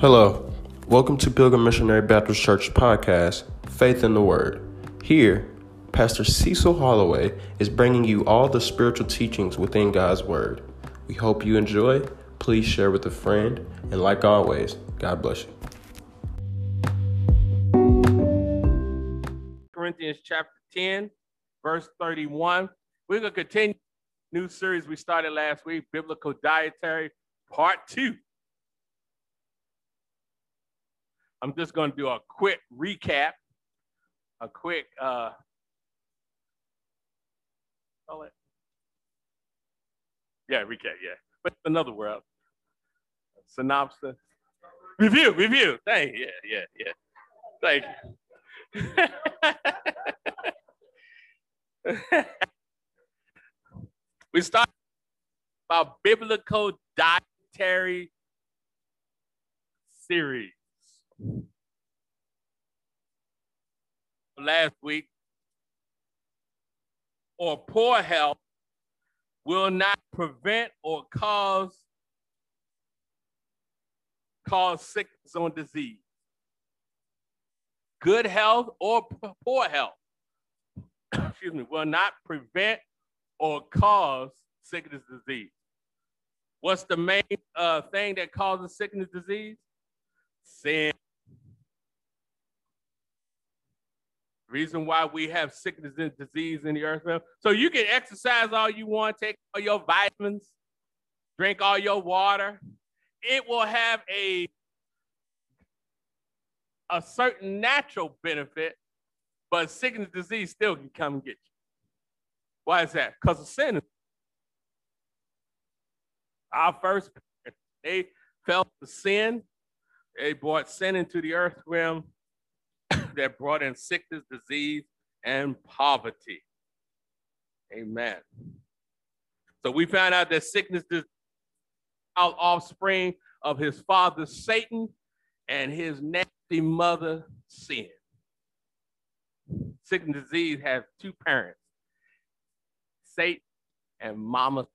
Hello. Welcome to Pilgrim Missionary Baptist Church podcast, Faith in the Word. Here, Pastor Cecil Holloway is bringing you all the spiritual teachings within God's Word. We hope you enjoy. Please share with a friend. And like always, God bless you. Corinthians chapter 10, verse 31. We're going to continue new series we started last week, Biblical Dietary, part two. I'm just going to do a quick recap, a quick, uh, call it, yeah, recap, yeah. But another word, synopsis, review, review. Thank you, yeah, yeah, yeah. Thank you. we start about biblical dietary series. Last week, or poor health will not prevent or cause cause sickness or disease. Good health or poor health, excuse me, will not prevent or cause sickness disease. What's the main uh, thing that causes sickness disease? Sin. Reason why we have sickness and disease in the earth. Realm. So you can exercise all you want, take all your vitamins, drink all your water. It will have a, a certain natural benefit, but sickness and disease still can come and get you. Why is that? Because of sin. Our first parents, they felt the sin. They brought sin into the earth realm that brought in sickness, disease, and poverty. Amen. So we found out that sickness is our offspring of his father Satan and his nasty mother sin. Sickness disease has two parents, Satan and Mama.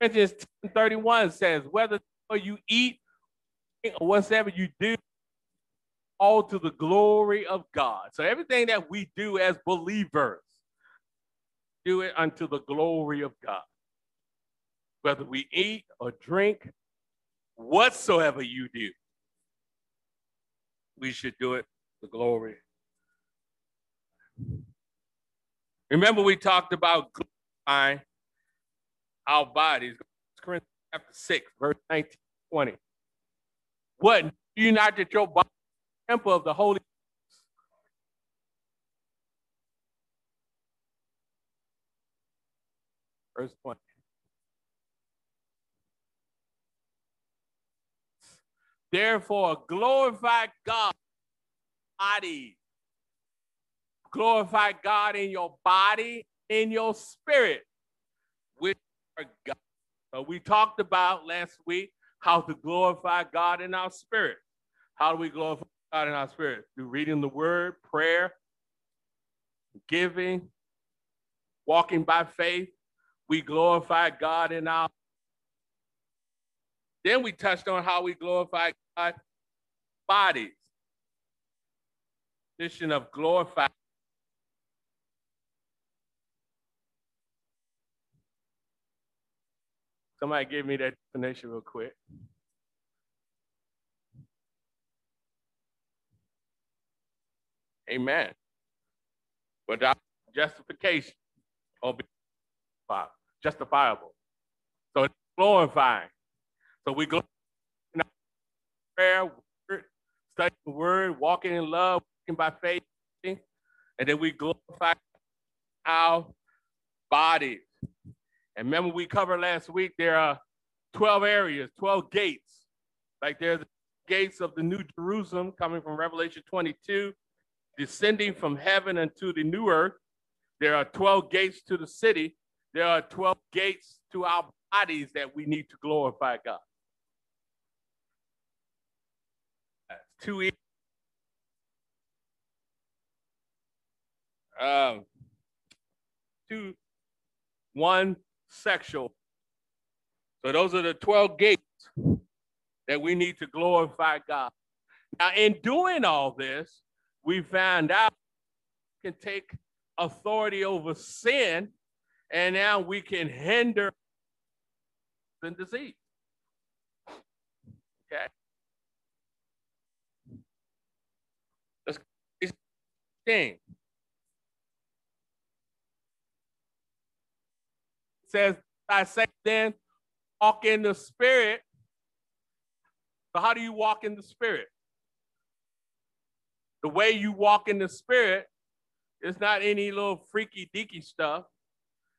Corinthians 10 31 says, whether you eat or whatever you do, all to the glory of God. So everything that we do as believers, do it unto the glory of God. Whether we eat or drink, whatsoever you do, we should do it the glory. Remember, we talked about glorifying our bodies. Corinthians chapter 6, verse 19, 20. What? Do you not that your body temple of the Holy Verse 20. Therefore, glorify God body. Glorify God in your body, in your spirit, which are God. So we talked about last week how to glorify God in our spirit. How do we glorify God in our spirit? Through reading the word, prayer, giving, walking by faith. We glorify God in our. Then we touched on how we glorify God bodies. Mission of glorify. Somebody give me that definition real quick. Amen. Without justification or justifiable. So it's glorifying. So we go in prayer, word, study the word, walking in love, walking by faith, and then we glorify our bodies. And remember, we covered last week there are 12 areas, 12 gates. Like there's the gates of the New Jerusalem coming from Revelation 22, descending from heaven unto the new earth. There are 12 gates to the city. There are 12 gates to our bodies that we need to glorify God. Two. Um, two, one sexual. So those are the 12 gates that we need to glorify God. Now, in doing all this, we found out we can take authority over sin, and now we can hinder the disease. Okay. Let's thing. Says, I say then, walk in the spirit. So, how do you walk in the spirit? The way you walk in the spirit is not any little freaky deaky stuff.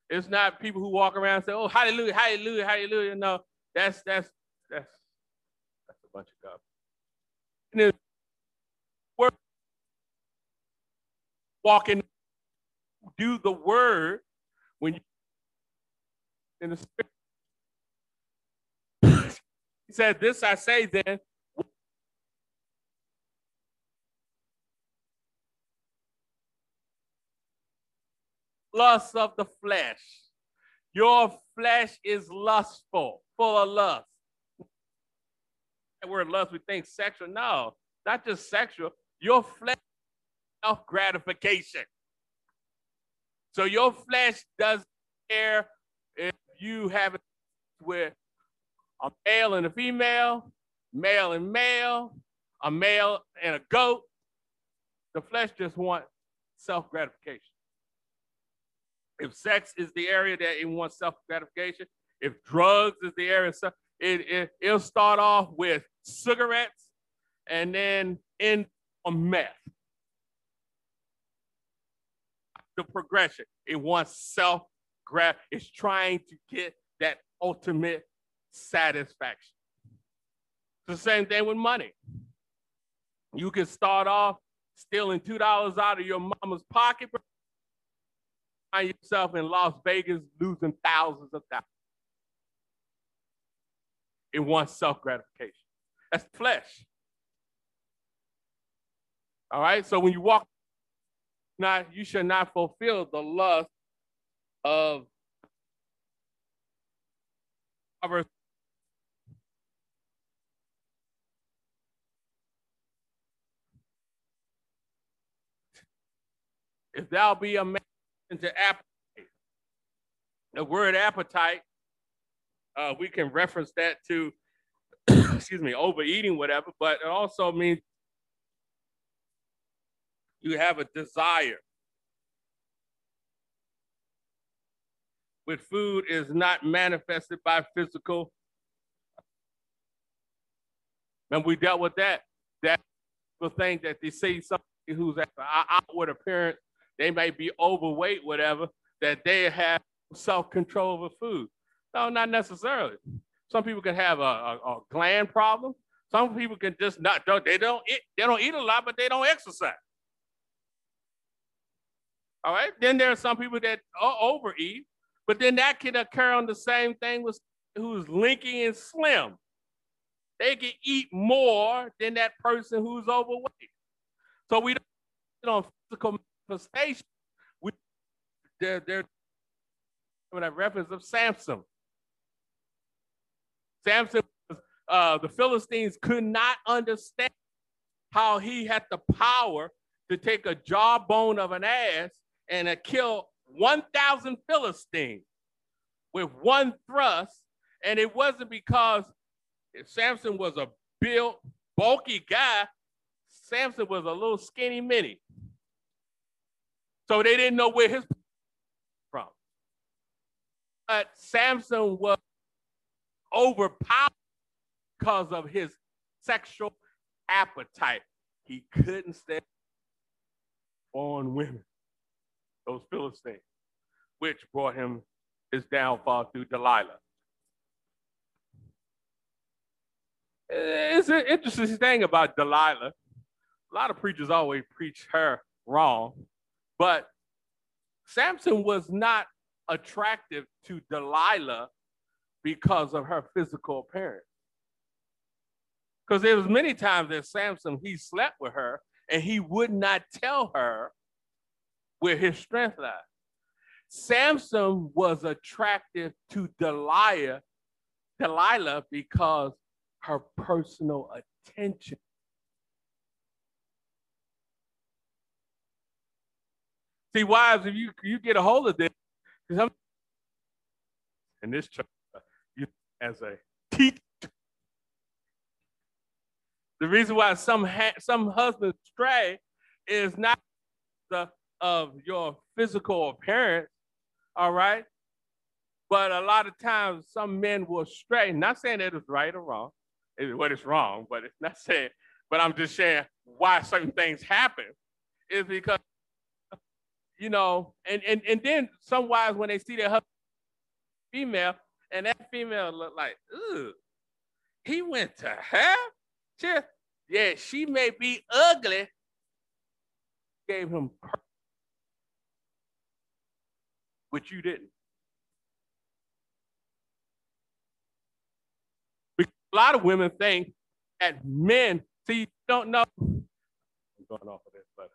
It's not people who walk around and say, "Oh, hallelujah, hallelujah, hallelujah." No, that's that's that's that's a bunch of garbage. And walking, do the word when you in the spirit. he said, This I say then. Lust of the flesh. Your flesh is lustful, full of lust. That word lust, we think sexual. No, not just sexual. Your flesh self gratification. So your flesh doesn't care you have it with a male and a female, male and male, a male and a goat. The flesh just wants self gratification. If sex is the area that it wants self gratification, if drugs is the area, it, it, it'll start off with cigarettes and then end on meth. The progression, it wants self grab, it's trying to get that ultimate satisfaction. It's the same thing with money. You can start off stealing $2 out of your mama's pocket, find yourself in Las Vegas losing thousands of dollars. It wants self gratification. That's flesh. All right, so when you walk, not you should not fulfill the lust of Proverbs if thou be a man into appetite. The word appetite, uh, we can reference that to, excuse me, overeating, whatever, but it also means you have a desire. With food is not manifested by physical. And we dealt with that. That people think that they see somebody who's at the outward appearance, they may be overweight, whatever, that they have self-control over food. No, not necessarily. Some people can have a, a, a gland problem. Some people can just not don't they don't eat, they don't eat a lot, but they don't exercise. All right. Then there are some people that overeat but then that can occur on the same thing with who's linky and slim. They can eat more than that person who's overweight. So we don't on physical manifestation. We they're they're with that reference of Samson. Samson, uh, the Philistines could not understand how he had the power to take a jawbone of an ass and kill 1,000 Philistines with one thrust. And it wasn't because Samson was a built, bulky guy. Samson was a little skinny mini. So they didn't know where his from. But Samson was overpowered because of his sexual appetite. He couldn't stay on women those Philistines, which brought him his downfall through Delilah. It's an interesting thing about Delilah. A lot of preachers always preach her wrong, but Samson was not attractive to Delilah because of her physical appearance. Because there was many times that Samson, he slept with her and he would not tell her where his strength lies. Samson was attractive to Delilah Delilah because her personal attention. See, wives, if you you get a hold of this, because I'm in this church, you as a teacher. The reason why some ha- some husbands stray is not the of your physical appearance, all right? But a lot of times some men will stray. Not saying that it's right or wrong, it's what is wrong, but it's not saying, but I'm just saying why certain things happen is because you know, and and and then some wives when they see their husband female, and that female look like, ooh, he went to. Just, yeah, she may be ugly. Gave him, but you didn't. Because a lot of women think that men, see, don't know. I'm going off of this, but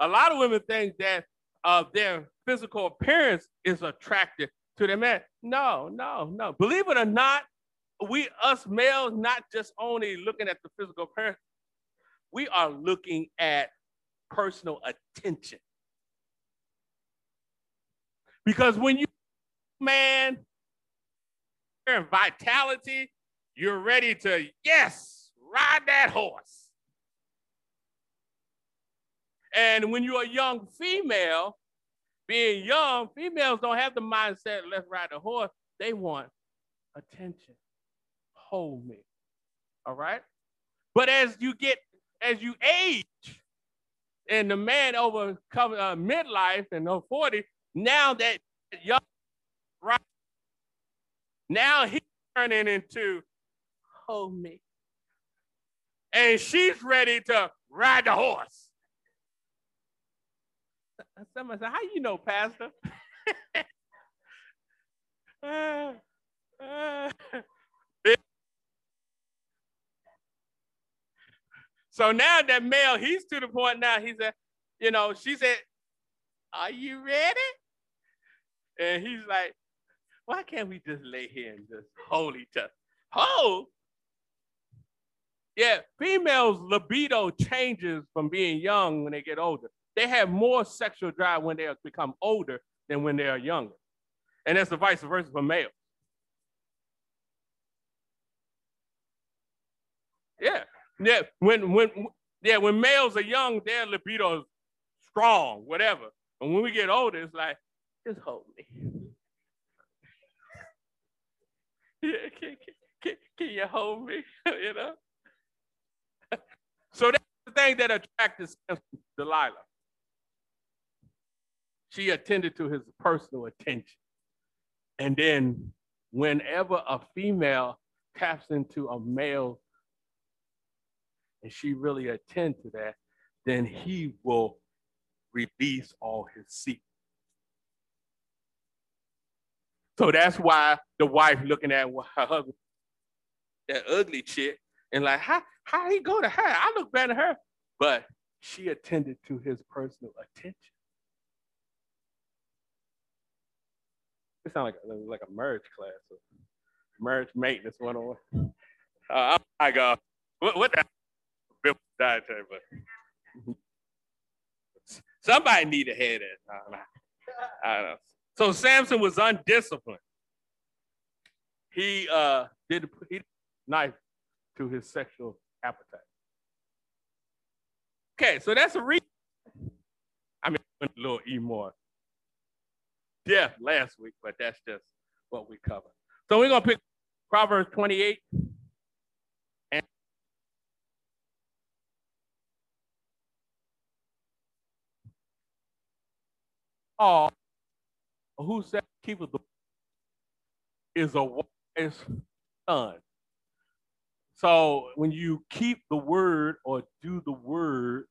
a lot of women think that uh, their physical appearance is attractive to their man. No, no, no. Believe it or not, we us males not just only looking at the physical appearance, we are looking at personal attention. Because when you man and vitality, you're ready to yes, ride that horse. And when you're a young female, being young, females don't have the mindset, let's ride the horse. They want attention. Hold me. All right? But as you get, as you age, and the man over uh, midlife and over 40, now that young, right? Now he's turning into hold me. And she's ready to ride the horse. Somebody said, How you know, Pastor? uh, uh. So now that male, he's to the point now, he said, you know, she said, Are you ready? And he's like, Why can't we just lay here and just hold each other? Hold? Yeah, females' libido changes from being young when they get older they have more sexual drive when they become older than when they are younger. And that's the vice versa for males. Yeah. Yeah. When when yeah, when males are young, their libido is strong, whatever. And when we get older, it's like, just hold me. yeah, can, can, can you hold me? you know? so that's the thing that attracted Delilah she attended to his personal attention. And then whenever a female taps into a male and she really attend to that, then he will release all his secrets. So that's why the wife looking at her husband, that ugly chick, and like, how how he go to her? I look better than her. But she attended to his personal attention. It sounds like a, like a merge class, marriage maintenance one on one. Uh, I'm like, uh, what, what the dietary, but somebody need to hear that. I, I don't know. So Samson was undisciplined. He uh, did he knife to his sexual appetite. Okay, so that's a reason. I mean, a little e more death last week, but that's just what we covered. So we're to pick Proverbs 28. And all who said keepeth the is a wise son. So when you keep the word or do the word,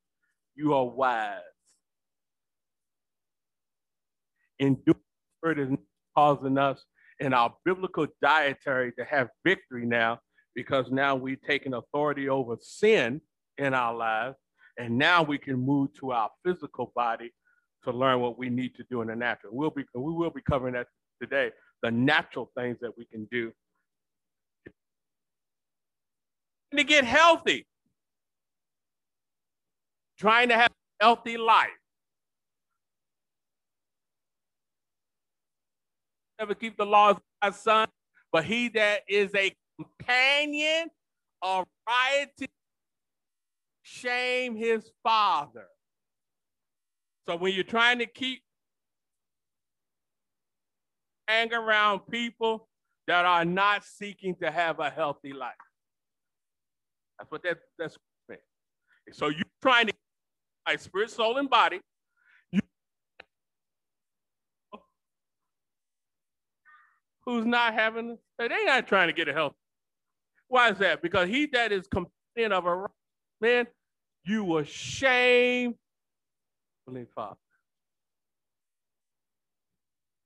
you are wise in doing word is causing us in our biblical dietary to have victory now because now we've taken authority over sin in our lives. And now we can move to our physical body to learn what we need to do in the natural. We'll be, we will be covering that today, the natural things that we can do to get healthy, trying to have a healthy life. Never keep the laws of my son, but he that is a companion of riotous shame his father. So when you're trying to keep hang around people that are not seeking to have a healthy life. That's what that, that's meant. So you're trying to my spirit, soul, and body. You, who's not having, they not trying to get a health. Why is that? Because he that is complaining of a man, you will shame Father.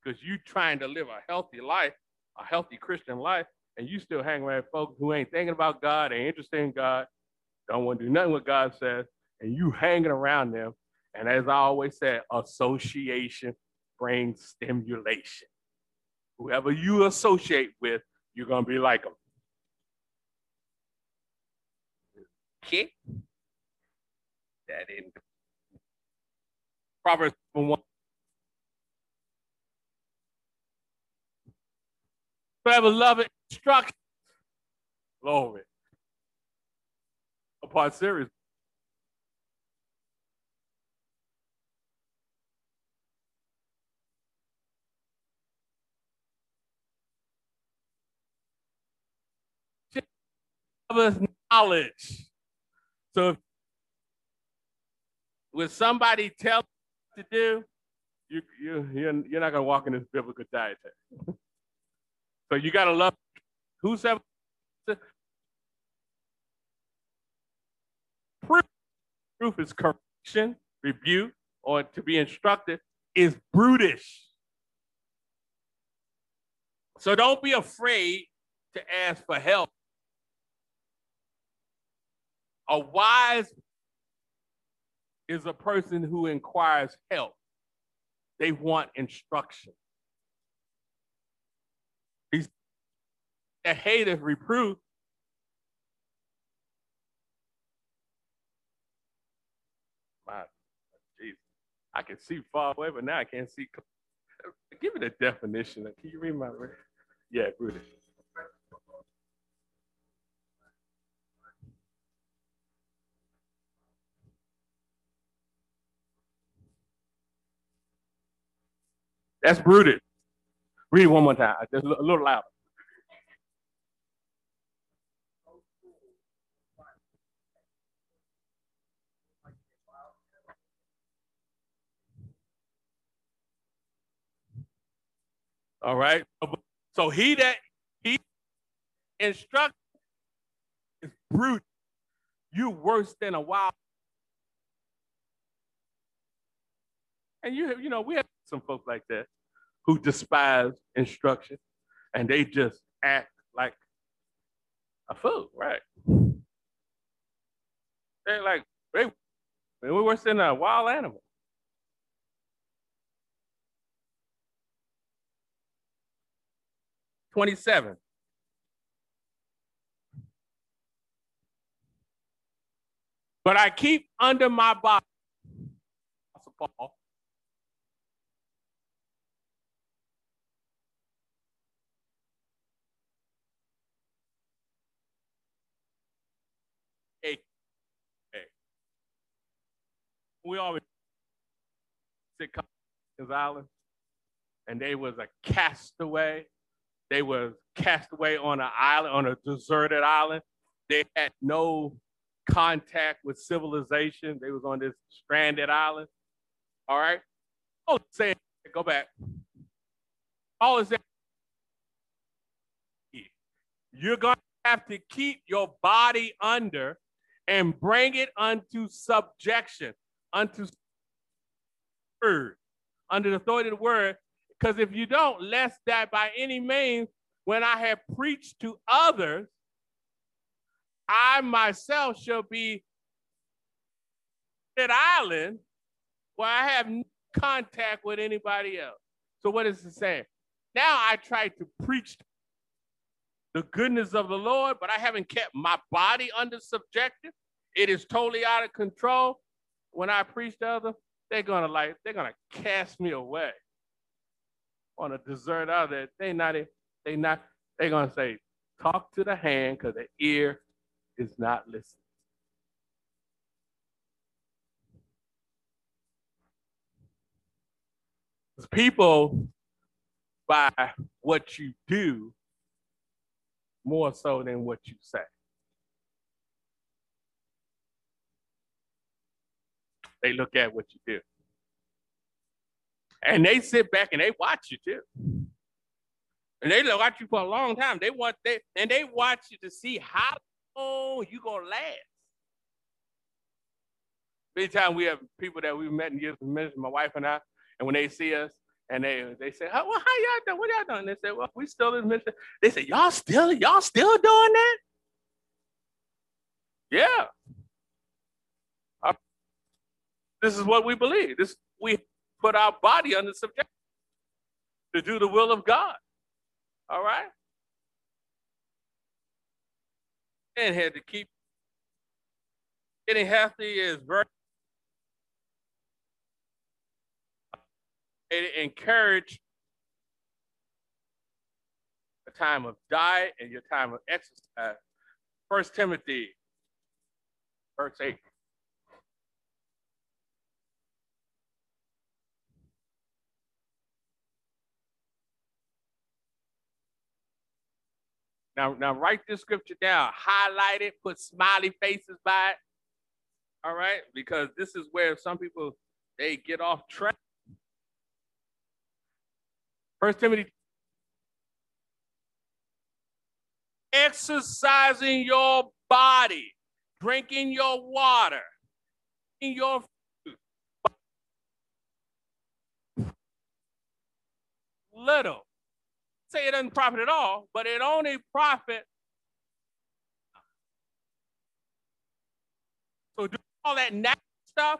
Because you trying to live a healthy life, a healthy Christian life, and you still hang around folks who ain't thinking about God, ain't interested in God, don't want to do nothing what God says, and you hanging around them. And as I always said, association brings stimulation. Whoever you associate with, you're to be like them. Okay? That in Proverbs 1. Forever love instruction. Glory. Serious. us knowledge. So when somebody tells to do, you, you, you're, you're not going to walk in this biblical dietary. so you got to love whosoever. Proof, proof is correction, rebuke, or to be instructed is brutish. So don't be afraid to ask for help. A wise is a person who inquires help. They want instruction. He's a hateth reproof. My Jesus. I can see far away, but now I can't see. Give it a definition. Can you read my Yeah, Brutus. That's rooted. Read one more time, just a little louder. All right. So he that he instruct is brute. You worse than a wild. And you you know we have some folks like that who despise instruction and they just act like a fool, right? They're like, hey, we're worse than a wild animal. Twenty-seven. But I keep under my body, Paul, we always sit his island, and they was a castaway. They was castaway on an island, on a deserted island. They had no contact with civilization. They was on this stranded island. All right. Oh, say go back. All is that you're going to have to keep your body under and bring it unto subjection unto word, under the authority of the word. Because if you don't, lest that by any means, when I have preached to others, I myself shall be at island where I have no contact with anybody else. So what is it saying? now I try to preach the goodness of the Lord, but I haven't kept my body under subjection. It is totally out of control. When I preach to others, they're gonna like, they're gonna cast me away on a desert other. They not, they not, they're gonna say, talk to the hand because the ear is not listening. People, by what you do, more so than what you say. They look at what you do. And they sit back and they watch you too. And they watch you for a long time. They want they and they watch you to see how long you gonna last. Many times we have people that we've met in years of ministry, my wife and I, and when they see us and they they say, oh, well, how y'all doing? What y'all doing? They say, well, we still in ministry. They say, y'all still, y'all still doing that? Yeah. Uh, this is what we believe. This we put our body under subjection to do the will of God. All right? And had to keep getting healthy is very encourage a time of diet and your time of exercise. First Timothy, verse 8. Now, now write this scripture down, highlight it, put smiley faces by it. All right, because this is where some people they get off track. First Timothy. Exercising your body, drinking your water, eating your food. Little say it doesn't profit at all, but it only profit. So do all that natural stuff.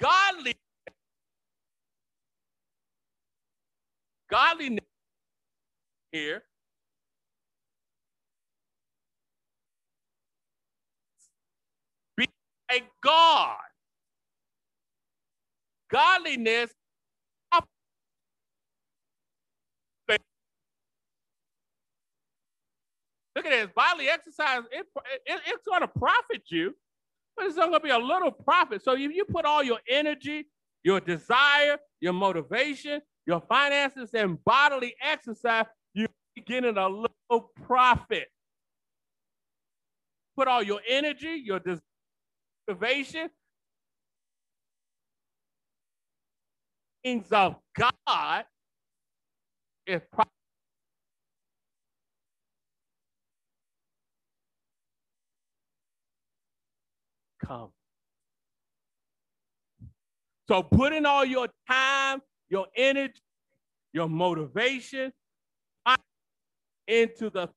Godly, godliness here be like God godliness Look at this bodily exercise, it, it, it's going to profit you, but it's not going to be a little profit. So if you put all your energy, your desire, your motivation, your finances, and bodily exercise, you're getting a little profit. Put all your energy, your motivation, things of God is come. So put in all your time, your energy, your motivation into the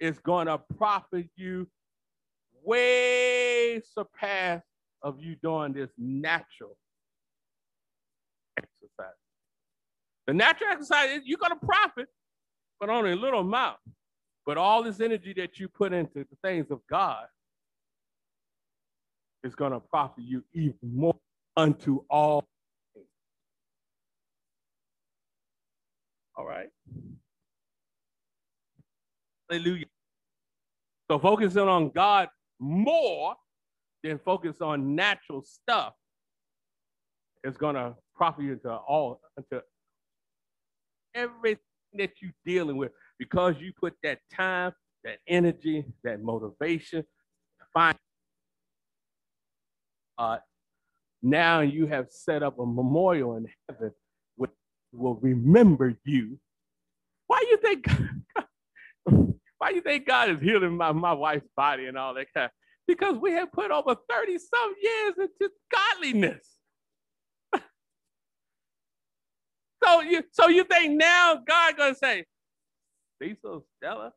is going to profit you way surpass of you doing this natural exercise. The natural exercise, you're going to profit, but only a little amount. But all this energy that you put into the things of God is going to profit you even more unto all things. All right. Hallelujah. So focusing on God more than focus on natural stuff is going to profit you into all, into everything that you're dealing with because you put that time, that energy, that motivation find. Uh, now you have set up a memorial in heaven which will remember you. Why you think why you think God is healing my, my wife's body and all that kind? Because we have put over 30 some years into godliness. So you so you think now God gonna say, Cecil, Stella,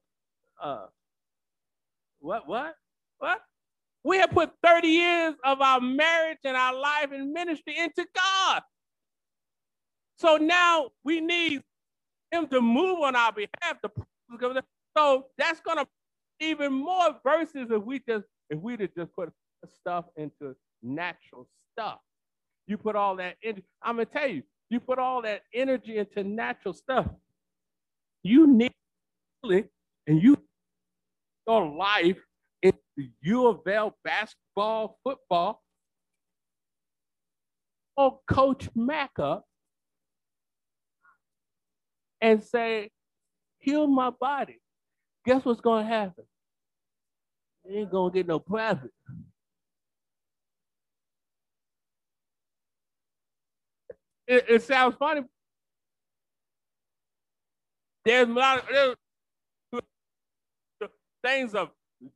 uh, what, what, what? We have put 30 years of our marriage and our life and ministry into God. So now we need him to move on our behalf. So that's gonna even more verses if we just if we just put stuff into natural stuff. You put all that in. I'm gonna tell you, you put all that energy into natural stuff. You need healing and you your life into U of L basketball, football, or Coach Mack up and say, heal my body. Guess what's to happen? You ain't to get no profit. It, it, sounds funny. There's a lot of things of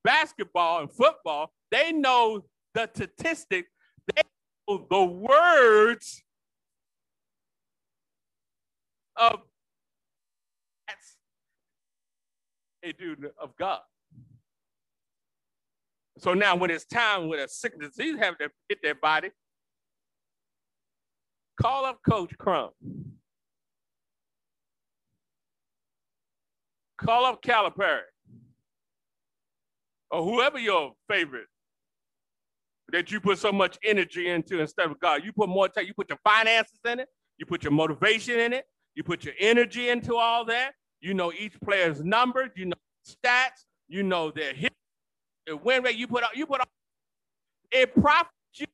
basketball and football. They know the statistics. They know the words of a dude of God. So now when it's time when a sick disease have to hit their body, call up Coach Crum. Call up Calipari. Or whoever your favorite that you put so much energy into instead of God. You put more time, you put your finances in it, you put your motivation in it, you put your energy into all that. You know each player's number, you know stats, you know their hit, the win rate. You put out, you put out, it profits you.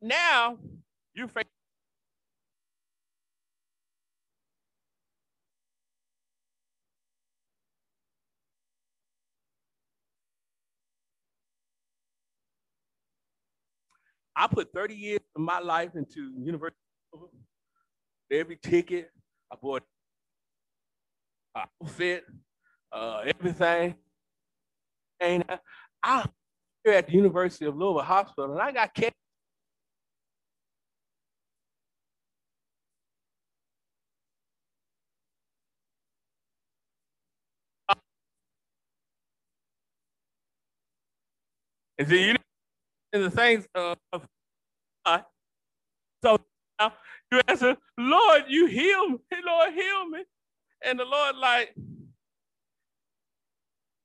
Now you face. I put 30 years of my life into university. Every ticket, I bought outfit, uh, everything. And I here at the University of Louisville Hospital, and I got kept. And see, you in the things of God. So now you answer, Lord, you heal me. Lord, heal me. And the Lord, like,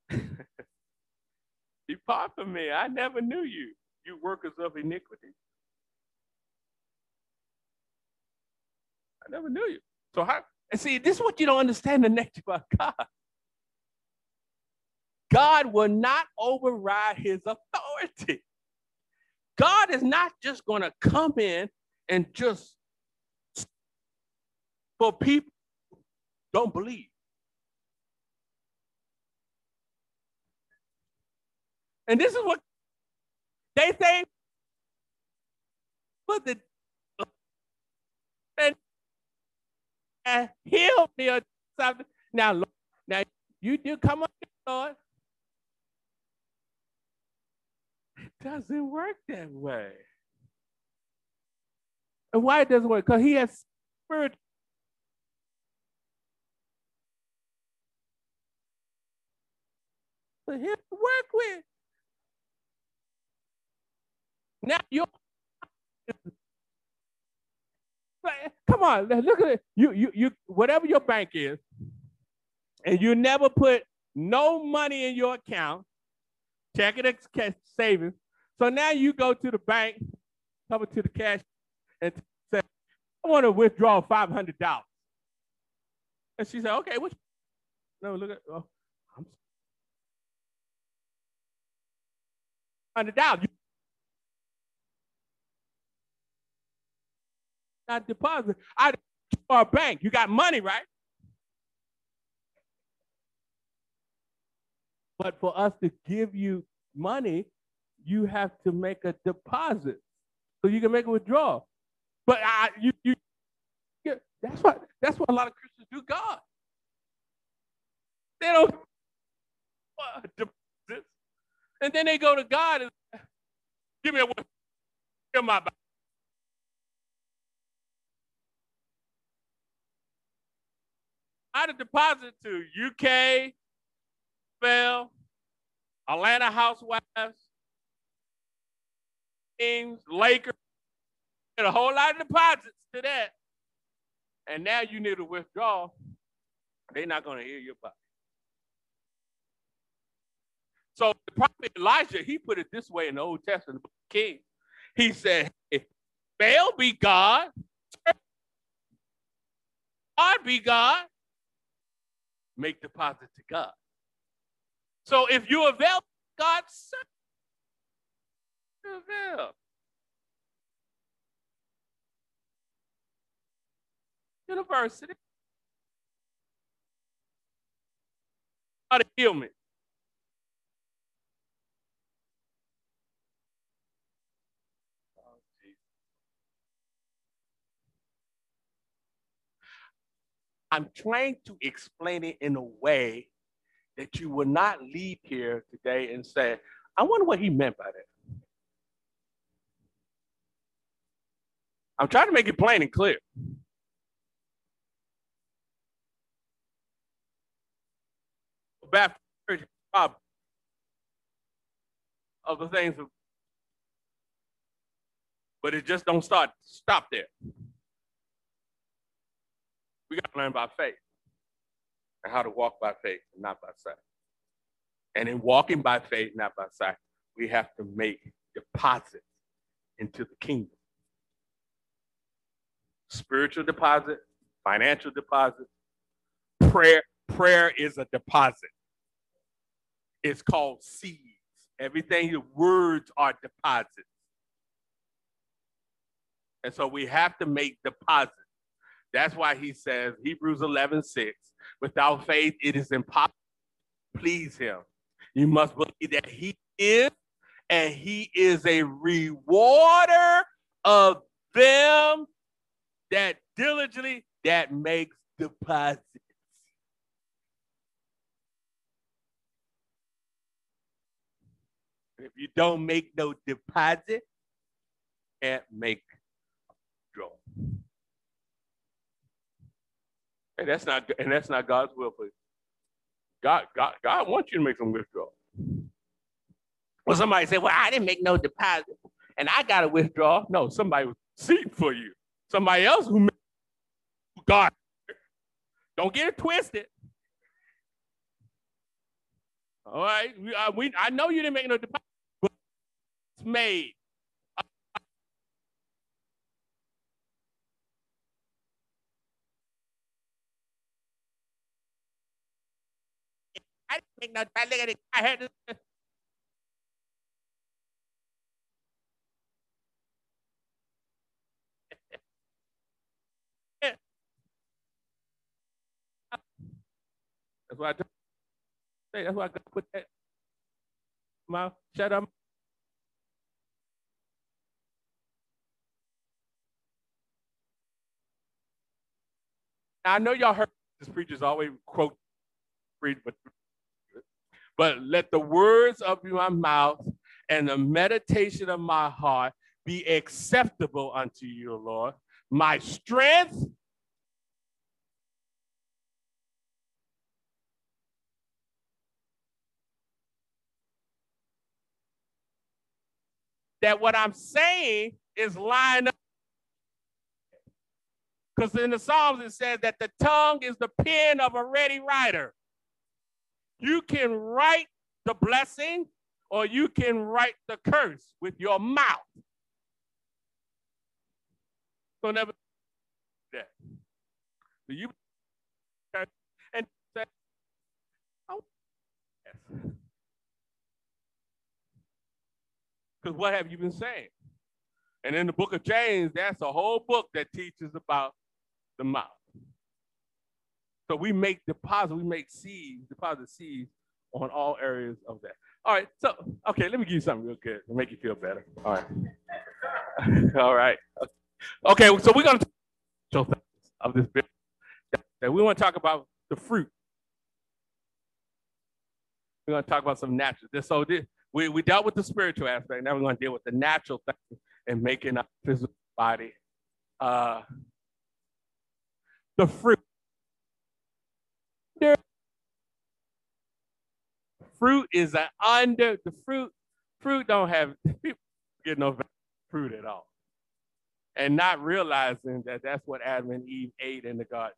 depart from me. I never knew you, you workers of iniquity. I never knew you. So how and see, this is what you don't understand the nature about God. God will not override his authority. God is not just going to come in and just for people don't believe. And this is what they say. But the and, and heal me or something. Now, Lord, now you do come up, Lord. It doesn't work that way. And why it doesn't work? Because he has spirit for him to work with. Now you come on, look at it. You you you whatever your bank is, and you never put no money in your account, checking savings. So now you go to the bank, come to the cash, and say, I want to withdraw five hundred dollars. And she said, Okay, what? No, look at. oh, I'm Oh, hundred dollars. Not deposit. I for a bank. You got money, right? But for us to give you money, you have to make a deposit so you can make a withdrawal. But I, you, you, yeah, that's what that's what a lot of Christians do. God, they don't deposits. And then they go to God and give me a. Give my. I had a deposit to UK, Bell, Atlanta Housewives, Lakers, and a whole lot of deposits to that. And now you need to withdraw. They're not going to hear your body. So the prophet Elijah, he put it this way in the Old Testament, King. He said, if Baal be God, God be God, make deposit to God. So if you avail God's avail. University. How to heal me. I'm trying to explain it in a way that you will not leave here today and say, I wonder what he meant by that. I'm trying to make it plain and clear. Baptist of the things, of, but it just don't start stop there. We got to learn by faith and how to walk by faith and not by sight. And in walking by faith, not by sight, we have to make deposits into the kingdom. Spiritual deposit, financial deposit, prayer. Prayer is a deposit. It's called seeds. Everything, your words are deposits. And so we have to make deposits. That's why he says, Hebrews 11, 6, without faith, it is impossible to please him. You must believe that he is, and he is a rewarder of them that diligently that makes deposits. If you don't make no deposit, can't make a draw. And that's not and that's not God's will for you. God, God, God wants you to make some withdrawal. Well, somebody say, Well, I didn't make no deposit and I got to withdraw. No, somebody was seeking for you. Somebody else who God. Don't get it twisted. All right. We, uh, we, I know you didn't make no deposit, but it's made. I didn't make no deposit. I had to. That's why I say. That's why I got to put that mouth. Shut up. Now, I know y'all heard this preachers always quote, but but let the words of my mouth and the meditation of my heart be acceptable unto you, Lord. My strength that what I'm saying is lying up. Because in the Psalms it says that the tongue is the pen of a ready writer. You can write the blessing or you can write the curse with your mouth. So never that. So you and say, oh, yes. Because what have you been saying? And in the book of James, that's a whole book that teaches about the mouth. So we make deposit, we make seeds, deposit seeds on all areas of that. All right, so okay, let me give you something real good to make you feel better. All right. all right. Okay, so we're gonna talk of this. And we want to talk about the fruit. We're gonna talk about some natural. So this, we, we dealt with the spiritual aspect. Now we're going to deal with the natural thing and making our physical body. Uh, the fruit. fruit is an under the fruit. Fruit don't have people get no fruit at all, and not realizing that that's what Adam and Eve ate in the garden.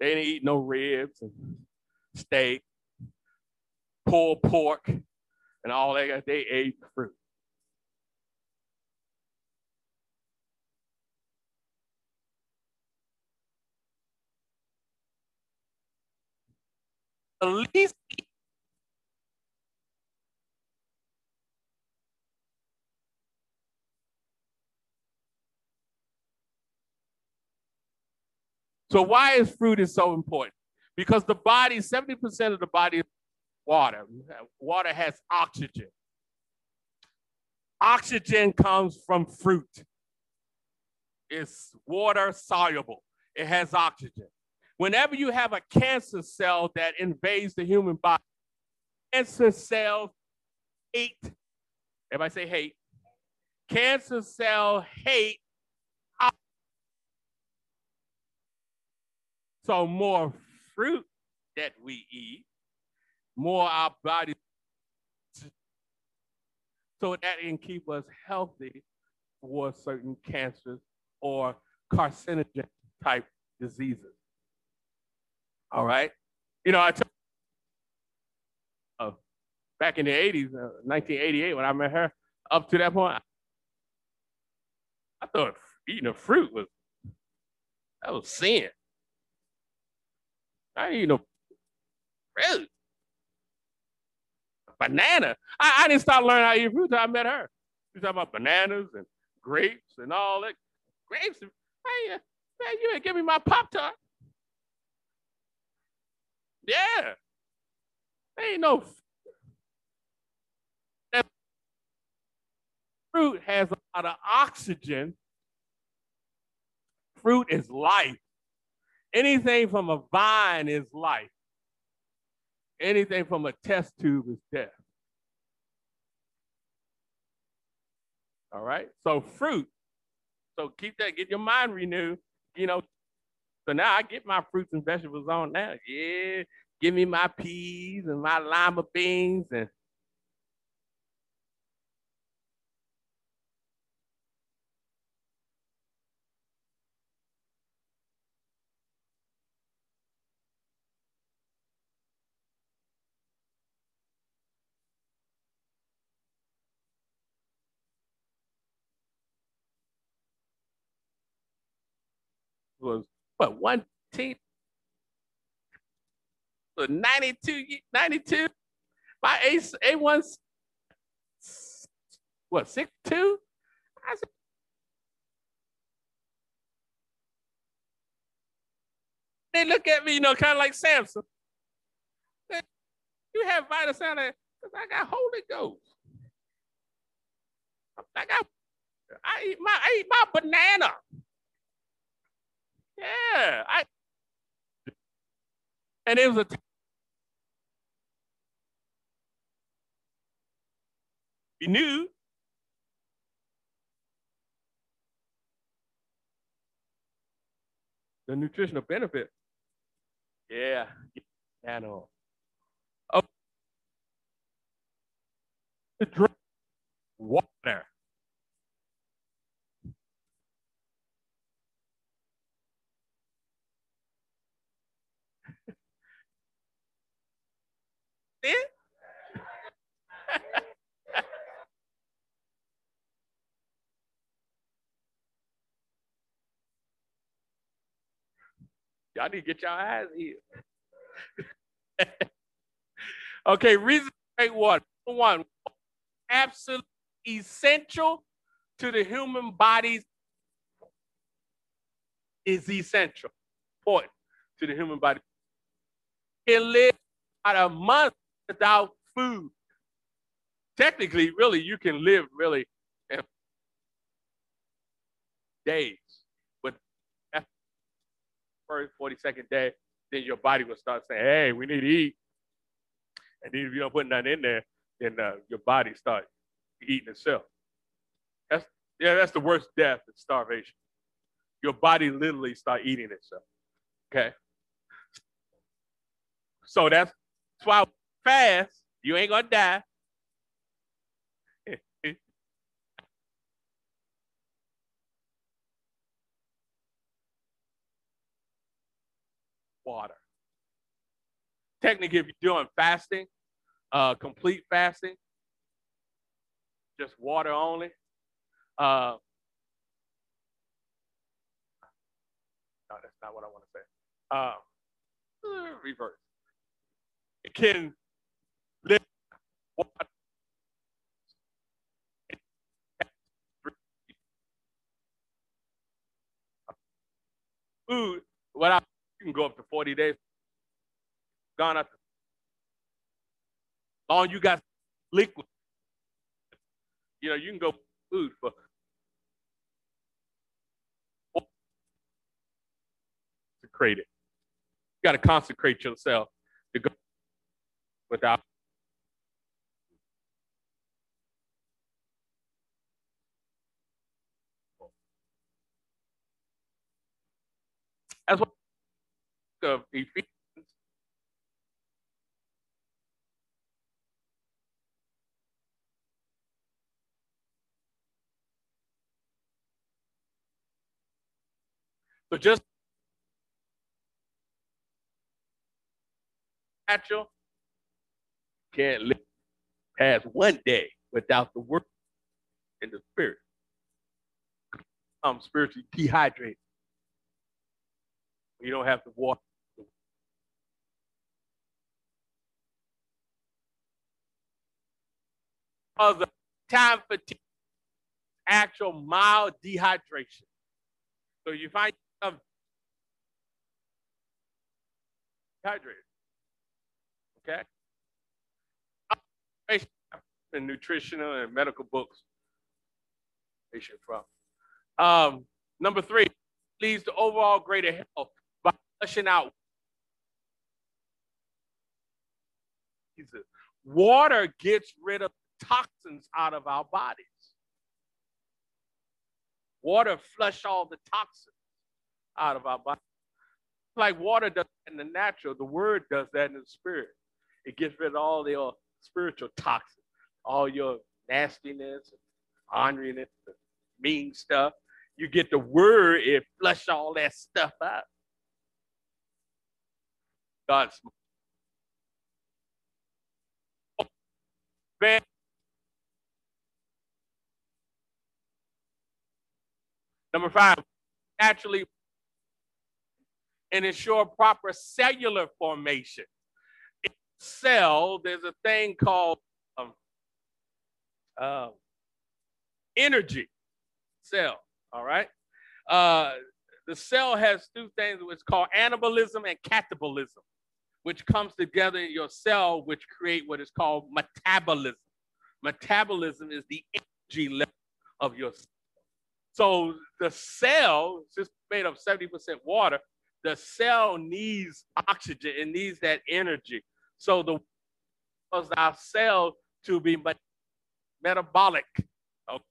They didn't eat no ribs and steak, pulled pork, and all that. They ate fruit. The least So why is fruit is so important? Because the body, 70% of the body is water. Water has oxygen. Oxygen comes from fruit. It's water soluble. It has oxygen. Whenever you have a cancer cell that invades the human body, cancer cells hate. Everybody say hate. Cancer cell hate So more fruit that we eat, more our body, so that can keep us healthy for certain cancers or carcinogen type diseases. All right. You know, I took uh, back in the 80s, uh, 1988, when I met her, up to that point, I thought eating a fruit was, that was sin. I ain't no fruit. Banana. I, I didn't start learning how to eat fruit until I met her. She talking about bananas and grapes and all that. Grapes. Hey, man, you ain't give me my Pop Tart. Yeah. Ain't no fruit has a lot of oxygen. Fruit is life. Anything from a vine is life. Anything from a test tube is death. All right. So fruit. So keep that, get your mind renewed. You know, so now I get my fruits and vegetables on now. Yeah. Give me my peas and my lima beans and was what one team? 92 92 my a a1 what six two? I said, they look at me you know kind of like samson. You have vital sign because i got holy ghost. I got i eat my i eat my banana yeah, I. And it was a. We knew. The nutritional benefit. Yeah, animal. Oh, to drink water. Y'all need to get your eyes here. okay, reason drink water. One, absolutely essential to the human body is essential, important to the human body. It lives about a month without food. Technically, really, you can live really days, but after first 42nd day, then your body will start saying, hey, we need to eat. And then if you don't put nothing in there, then uh, your body start eating itself. That's yeah, that's the worst death is starvation. Your body literally start eating itself. Okay. So that's, that's why fast You ain't gonna die. Water. Technically, if you're doing fasting, uh, complete fasting, just water only. Uh, no, that's not what I want to say. Uh, reverse. It can water. Food, what I you can go up to 40 days. Gone up. Long you got liquid. You know, you can go food for consecrate it. You got to consecrate yourself to go without. That's what of Ephesians. So just natural can't live past one day without the work in the spirit. I'm spiritually dehydrated. You don't have to walk. Of the time fatigue, actual mild dehydration. So you find yourself dehydrated. Okay? In nutritional and medical books. From. Um, number three, leads to overall greater health flushing out. Water gets rid of toxins out of our bodies. Water flush all the toxins out of our body. Like water does in the natural, the word does that in the spirit. It gets rid of all your spiritual toxins, all your nastiness, orneriness, mean stuff. You get the word, it flush all that stuff out. God's Number five, naturally and ensure proper cellular formation. In cell, there's a thing called um, uh, energy cell. All right. Uh, the cell has two things which called anabolism and catabolism, which comes together in your cell, which create what is called metabolism. Metabolism is the energy level of your cell. So the cell is made of 70% water. The cell needs oxygen, it needs that energy. So the cause our cell to be metabolic. Okay.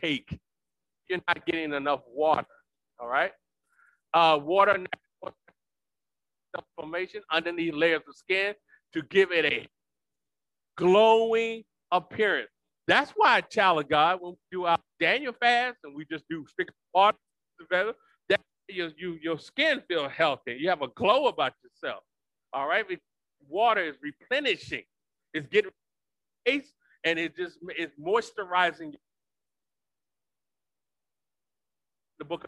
Cake, you're not getting enough water. All right. Uh, water formation underneath layers of skin to give it a glowing appearance. That's why, child of God, when we do our Daniel fast and we just do stick water together, that your, you, your skin feel healthy. You have a glow about yourself. All right? Water is replenishing. It's getting and it just is moisturizing the book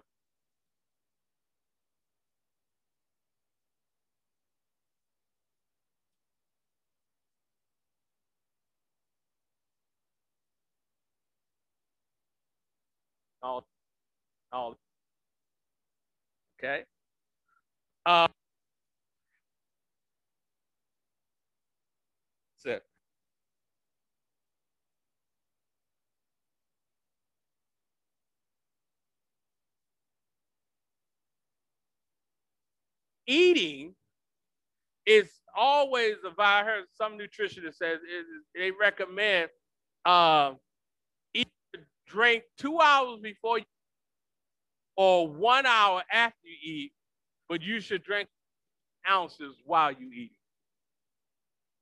all, all. Okay. Uh, that's it. Eating is always, if I heard some nutritionist says, they recommend uh, drink two hours before you or one hour after you eat, but you should drink ounces while you eat.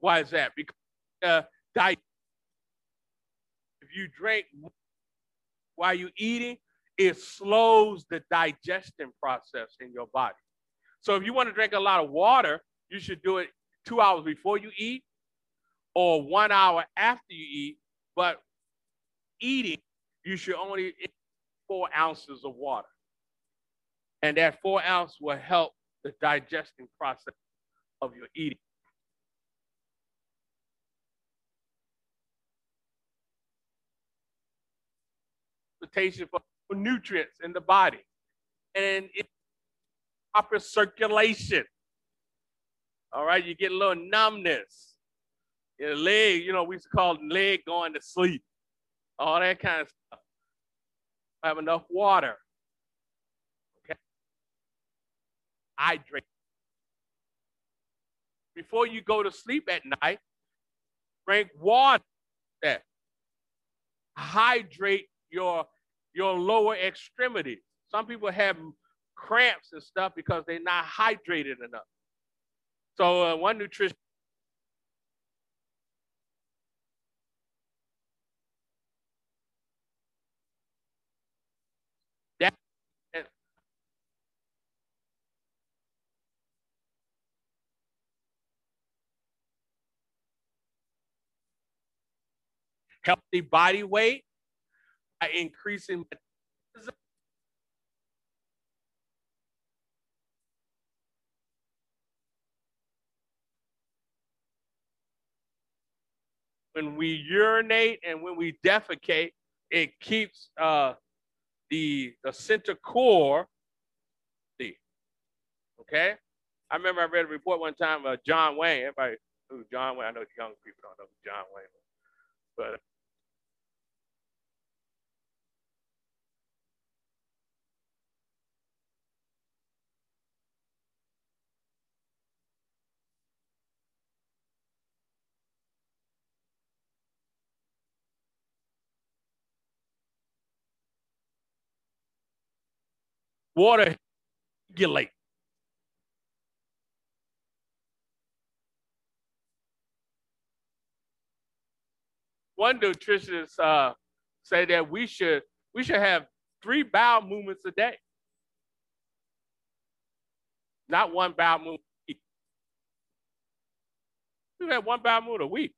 Why is that? Because uh, diet. If you drink while you're eating, it slows the digestion process in your body. So if you want to drink a lot of water, you should do it two hours before you eat or one hour after you eat. But eating, you should only eat four ounces of water. And that four ounce will help the digesting process of your eating. For nutrients in the body and proper circulation. All right, you get a little numbness. Your leg, you know, we used to call leg going to sleep. All that kind of stuff. Have enough water. Okay. Hydrate. Before you go to sleep at night, drink water. That hydrate your your lower extremities. Some people have cramps and stuff because they're not hydrated enough. So uh, one nutrition healthy body weight by increasing when we urinate and when we defecate, it keeps uh, the the center core. Okay. I remember I read a report one time. of John Wayne. Everybody who John Wayne. I know young people don't know who John Wayne was, but water regulate. One nutritionist uh, say that we should we should have three bowel movements a day, not one bowel movement. We have one bowel movement a week.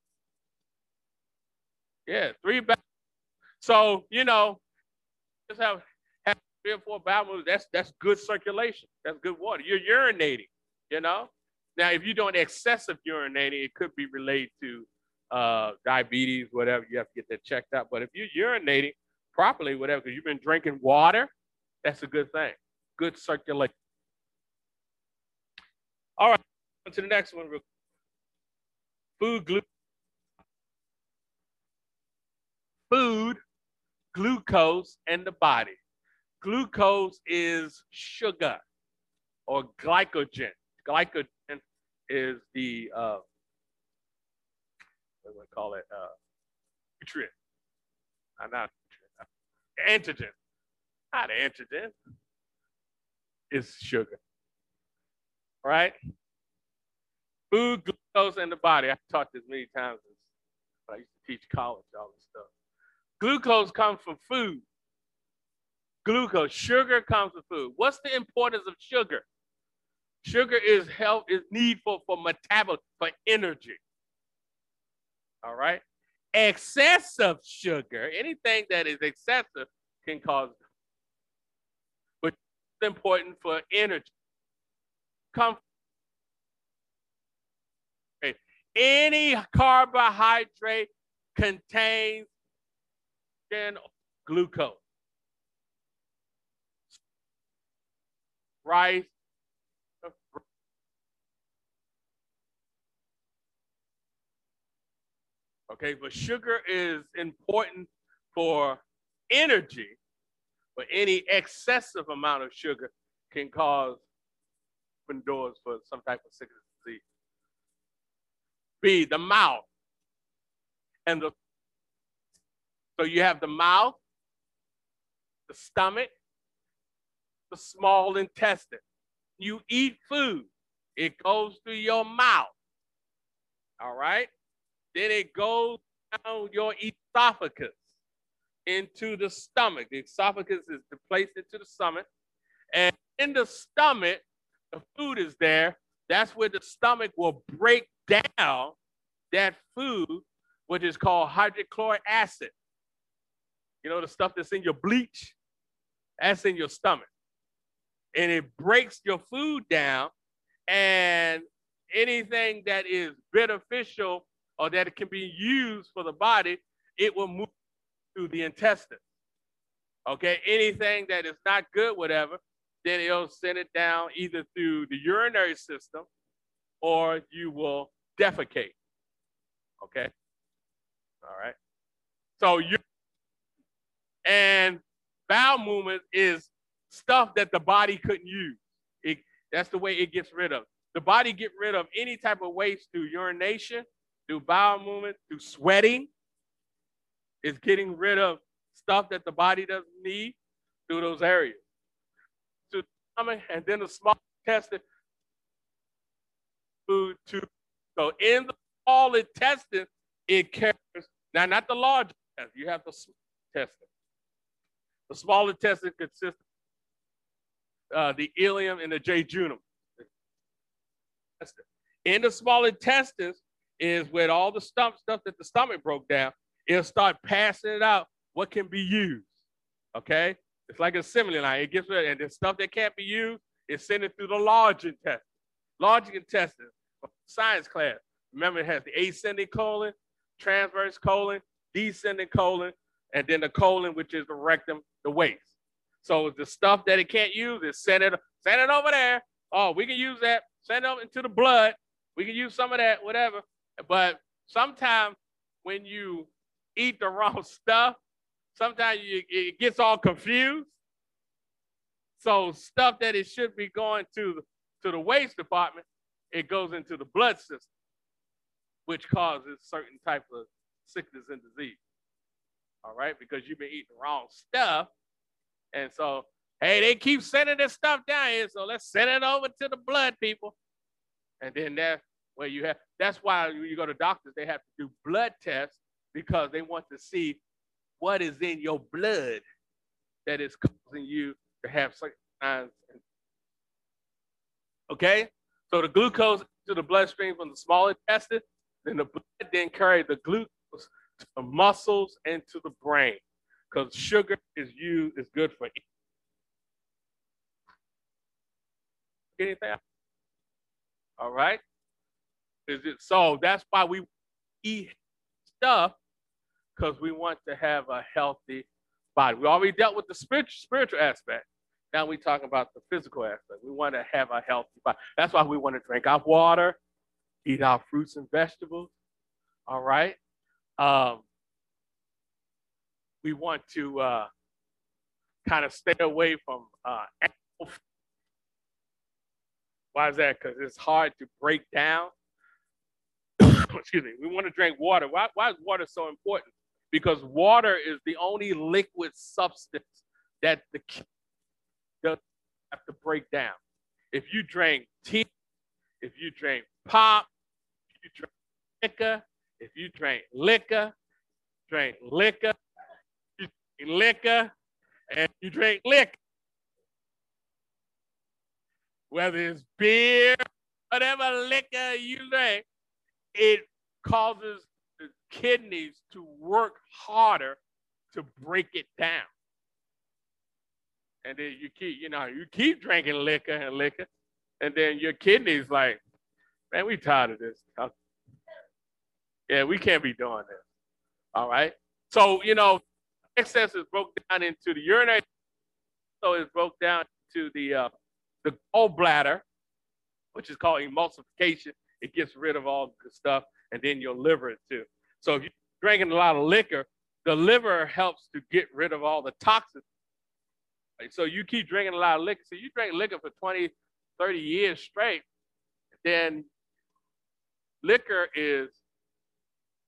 Yeah, three bowel. So you know, just have three or four bowel movements, that's that's good circulation. That's good water. You're urinating, you know. Now, if you're doing excessive urinating, it could be related to uh, diabetes, whatever. You have to get that checked out. But if you're urinating properly, whatever, because you've been drinking water, that's a good thing. Good circulation. All right, on to the next one. Real quick. Food, glu- food, glucose, and the body. Glucose is sugar or glycogen. Glycogen is the uh, what do I call it? Uh, nutrient. Uh, not nutrient. Antigen. Not antigen. It's sugar. Right? Food, glucose, and the body. I've taught this many times. I used to teach college all this stuff. Glucose comes from food glucose. Sugar comes with food. What's the importance of sugar? Sugar is health is needful for metabolism, for energy. All right. Excessive sugar, anything that is excessive can cause, but it's important for energy. Come any carbohydrate contains glucose. Rice. Okay, but sugar is important for energy, but any excessive amount of sugar can cause open doors for some type of sickness disease. B, the mouth. And the so you have the mouth, the stomach, the small intestine. You eat food, it goes through your mouth. All right? Then it goes down your esophagus into the stomach. The esophagus is placed into the stomach. And in the stomach, the food is there. That's where the stomach will break down that food, which is called hydrochloric acid. You know, the stuff that's in your bleach, that's in your stomach. And it breaks your food down, and anything that is beneficial or that can be used for the body, it will move through the intestine. Okay, anything that is not good, whatever, then it'll send it down either through the urinary system or you will defecate. Okay. All right. So you and bowel movement is stuff that the body couldn't use. It, that's the way it gets rid of. The body get rid of any type of waste through urination, through bowel movement, through sweating. It's getting rid of stuff that the body doesn't need through those areas. To and then the small intestine food to so in the small intestine, it carries now not the large intestine, you have the small intestine. The small intestine consists uh, the ileum and the jejunum. In the small intestines is where all the stump stuff that the stomach broke down, it'll start passing it out what can be used. Okay? It's like a assembly line. It gets rid of and the stuff that can't be used is sent it through the large intestine. Large intestine, science class. Remember, it has the ascending colon, transverse colon, descending colon, and then the colon, which is the rectum, the waste. So the stuff that it can't use is send it, send it over there. Oh, we can use that. Send it into the blood. We can use some of that, whatever. But sometimes when you eat the wrong stuff, sometimes you, it gets all confused. So stuff that it should be going to to the waste department, it goes into the blood system, which causes certain types of sickness and disease. All right, because you've been eating the wrong stuff, and so hey, they keep sending this stuff down here, so let's send it over to the blood people, and then that's where you have. That's why when you go to doctors, they have to do blood tests because they want to see what is in your blood that is causing you to have signs. Okay, so the glucose to the bloodstream from the small intestine, then the blood then carry the glucose to the muscles and to the brain, because sugar is used is good for eating. anything. All right. Is it so? That's why we eat stuff because we want to have a healthy body. We already dealt with the spiritual spiritual aspect. Now we talk about the physical aspect. We want to have a healthy body. That's why we want to drink our water, eat our fruits and vegetables. All right. Um, we want to uh, kind of stay away from uh, why is that? Because it's hard to break down. Excuse me. We want to drink water. Why, why is water so important? Because water is the only liquid substance that the doesn't have to break down. If you drink tea, if you drink pop, if you drink liquor, if you drink liquor, drink liquor, liquor, uh, and you drink liquor. Whether it's beer, whatever liquor uh, you drink, it causes the kidneys to work harder to break it down and then you keep, you know, you keep drinking liquor and liquor, and then your kidneys like, man, we tired of this. Yeah, we can't be doing this. All right. So you know, excess is broke down into the urinary, so it's broke down to the uh, the gallbladder, which is called emulsification. It gets rid of all the stuff, and then your liver too. So if you're drinking a lot of liquor, the liver helps to get rid of all the toxins so you keep drinking a lot of liquor. So you drink liquor for 20, 30 years straight, then liquor is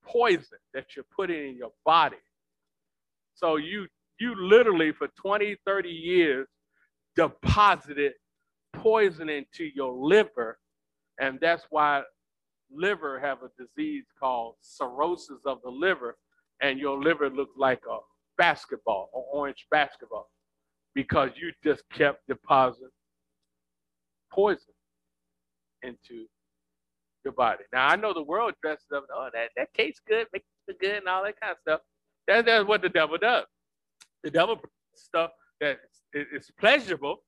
poison that you're putting in your body. So you you literally for 20, 30 years deposited poison into your liver, and that's why liver have a disease called cirrhosis of the liver, and your liver looks like a basketball, an orange basketball, because you just kept depositing poison into your body. Now I know the world dresses up, oh, that, that tastes good, makes it good, and all that kind of stuff. That, that's what the devil does. The devil stuff that is pleasurable,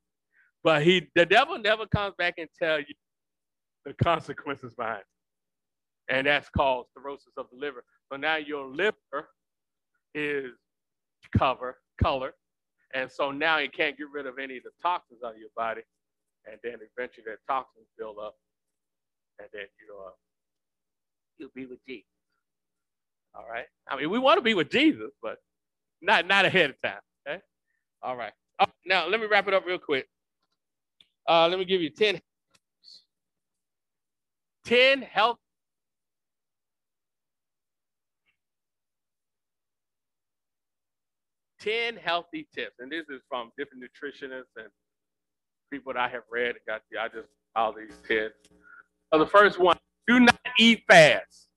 but he the devil never comes back and tell you the consequences behind it. And that's called cirrhosis of the liver. So now your liver is cover color. And so now you can't get rid of any of the toxins of your body. And then eventually that toxins build up. And then you know uh, you'll be with Jesus. All right. I mean, we want to be with Jesus, but not not ahead of time. Okay. All right. Oh, now let me wrap it up real quick. Uh, let me give you 10 10 health Ten healthy tips, and this is from different nutritionists and people that I have read and got the I just all these ten. So the first one: do not eat fast.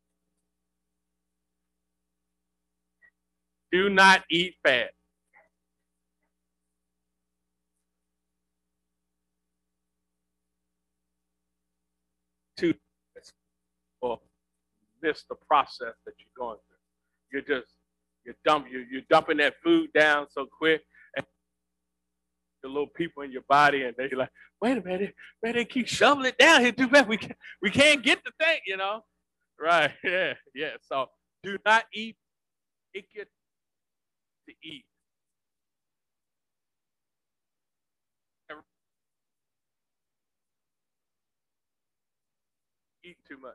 Do not eat fast. To or miss the process that you're going through. You're just you're dump you you're dumping that food down so quick and the little people in your body and they're like, wait a minute, man, they keep shoveling it down here too fast. We can't we can't get the thing, you know. Right. Yeah, yeah. So do not eat it get to eat. Eat too much.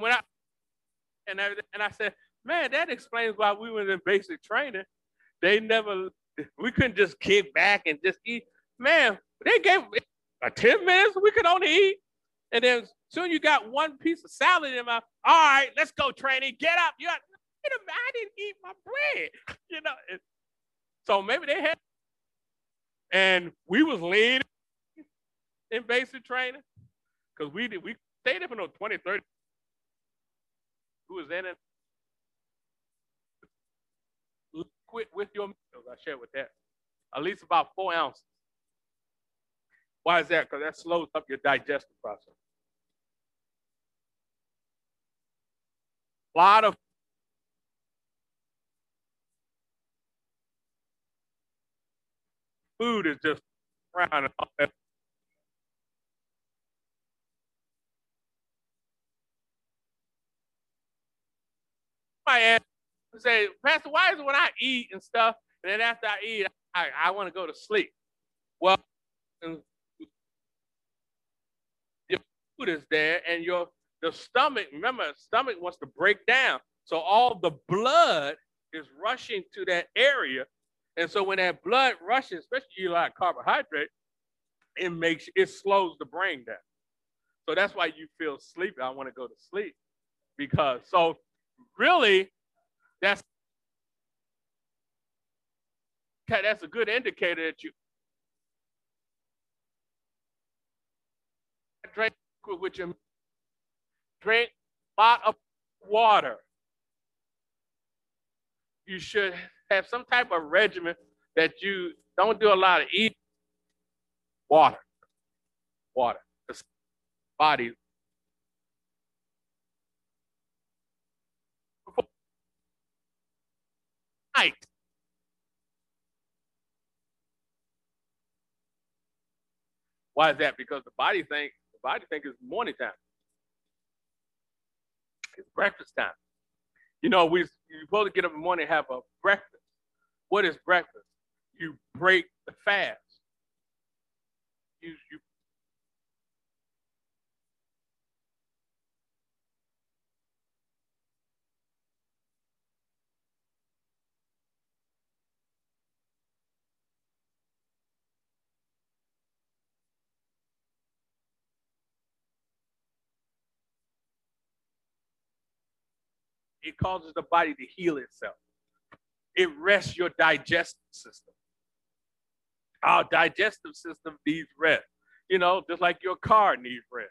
When I and I, and I said, man, that explains why we were in basic training. They never, we couldn't just kick back and just eat. Man, they gave uh, 10 minutes, we could only eat. And then soon you got one piece of salad in my, all right, let's go training, get up. You I didn't eat my bread, you know. So maybe they had, and we was lean in basic training because we did, we stayed there for no 20, 30 Who was in it. Quit with your meals. I share with that. At least about four ounces. Why is that? Because that slows up your digestive process. A lot of food is just around I ask, say, Pastor, why is it when I eat and stuff, and then after I eat, I, I want to go to sleep? Well, your food is there, and your the stomach, remember, stomach wants to break down. So all the blood is rushing to that area. And so when that blood rushes, especially you like carbohydrate, it makes it slows the brain down. So that's why you feel sleepy. I want to go to sleep. Because so really, that's that's a good indicator that you drink with your drink a lot of water. You should have some type of regimen that you don't do a lot of eating. Water, water. Body Why is that? Because the body think the body think it's morning time. It's breakfast time. You know, we you're supposed to get up in the morning and have a breakfast. What is breakfast? You break the fast. You you it causes the body to heal itself. It rests your digestive system. Our digestive system needs rest. You know, just like your car needs rest.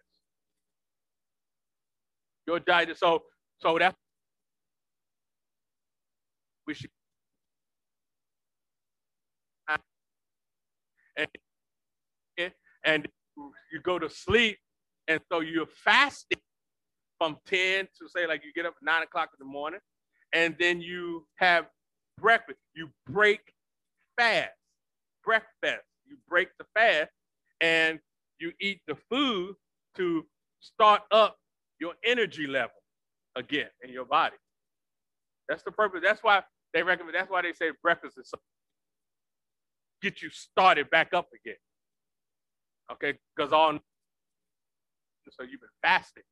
Your diet. So, so that's we should. And, and you go to sleep, and so you're fasting from 10 to say, like you get up at 9 o'clock in the morning, and then you have breakfast. You break fast, breakfast. You break the fast, and you eat the food to start up your energy level again in your body. That's the purpose. That's why they recommend. That's why they say breakfast is so get you started back up again. Okay, because all so you've been fasting.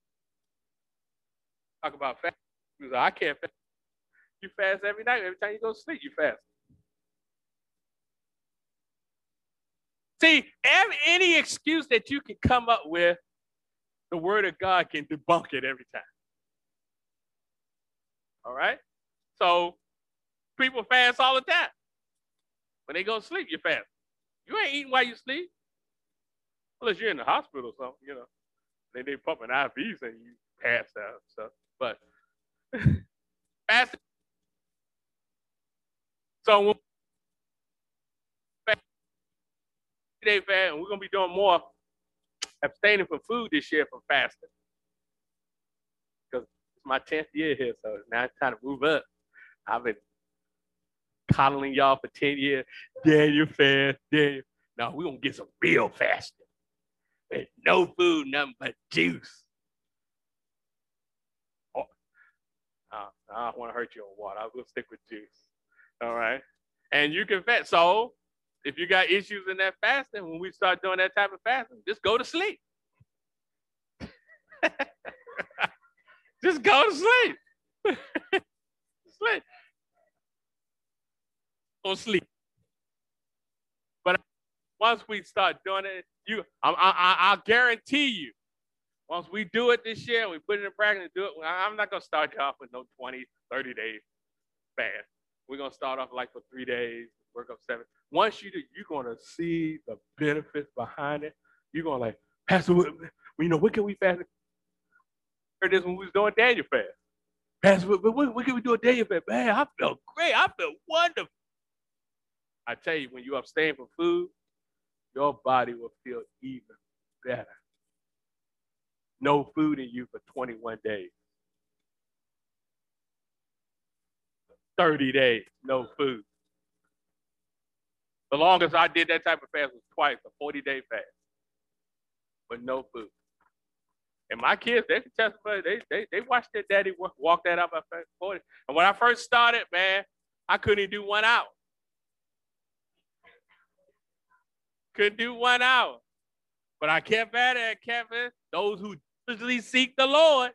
Talk about fasting. I can't fast. You fast every night. Every time you go to sleep, you fast. See, every, any excuse that you can come up with, the word of God can debunk it every time. All right? So people fast all the time. When they go to sleep, you fast. You ain't eating while you sleep. Unless you're in the hospital or something, you know. Then they pumping IVs and you pass out and stuff. But fasting. So when day fast, and we're gonna be doing more abstaining from food this year from fasting. Because it's my 10th year here, so now it's time to move up. I've been coddling y'all for 10 years. Daniel fast, Daniel. Now we're gonna get some real fasting. With no food, nothing but juice. Oh, uh, I don't want to hurt you on water. I will stick with juice. All right. And you can fast. So if you got issues in that fasting, when we start doing that type of fasting, just go to sleep. just go to sleep. sleep. Go sleep. But once we start doing it, you, I, I, I guarantee you, once we do it this year, we put it in practice and do it, I'm not going to start you off with no 20, 30 days fast. We're going to start off like for three days, work up seven. Once you do, you're going to see the benefits behind it. You're going to like, Pastor, you know, what can we fast? Heard this when we was doing Daniel fast. Pastor, what, what, what can we do a Daniel fast? Man, I felt great. I felt wonderful. I tell you, when you abstain from food, your body will feel even better. No food in you for 21 days. 30 days, no food. The longest I did that type of fast was twice, a 40 day fast, but no food. And my kids, they can testify, they, they, they watched their daddy walk that up at 40. And when I first started, man, I couldn't even do one hour. Couldn't do one hour. But I kept at it, kept it. Those who seek the Lord.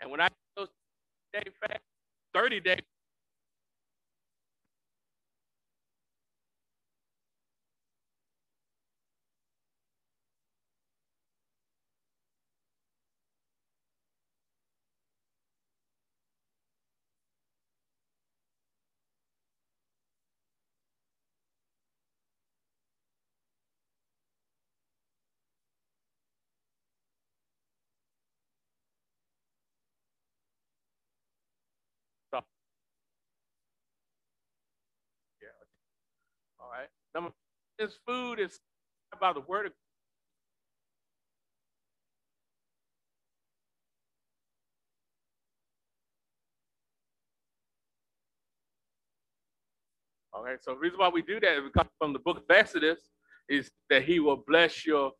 And when I those day right. Number this food is about the word of God. Okay, so the reason why we do that is because from the book of Exodus is that he will bless your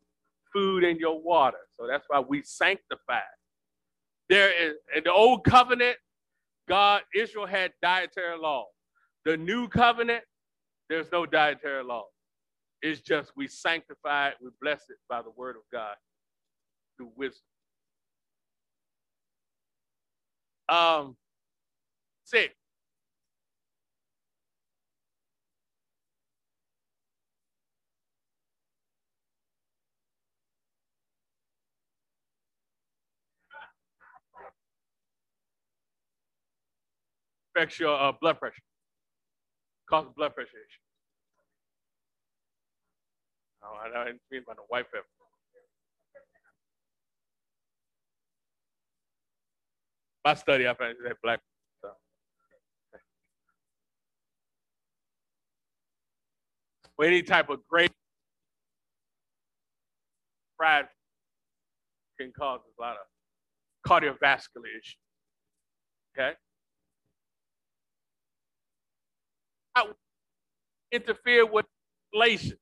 food and your water. So that's why we sanctify. There is in the old covenant, God, Israel had dietary law. The new covenant, there's no dietary law. It's just we sanctify it, we bless it by the word of God through wisdom. Um, six. affects your uh, blood pressure, causes blood pressure issues. Oh, I didn't mean about the white pepper. My study, I found that black. So. Or any type of grape fried can cause a lot of cardiovascular issues. Okay? I interfere with inflation.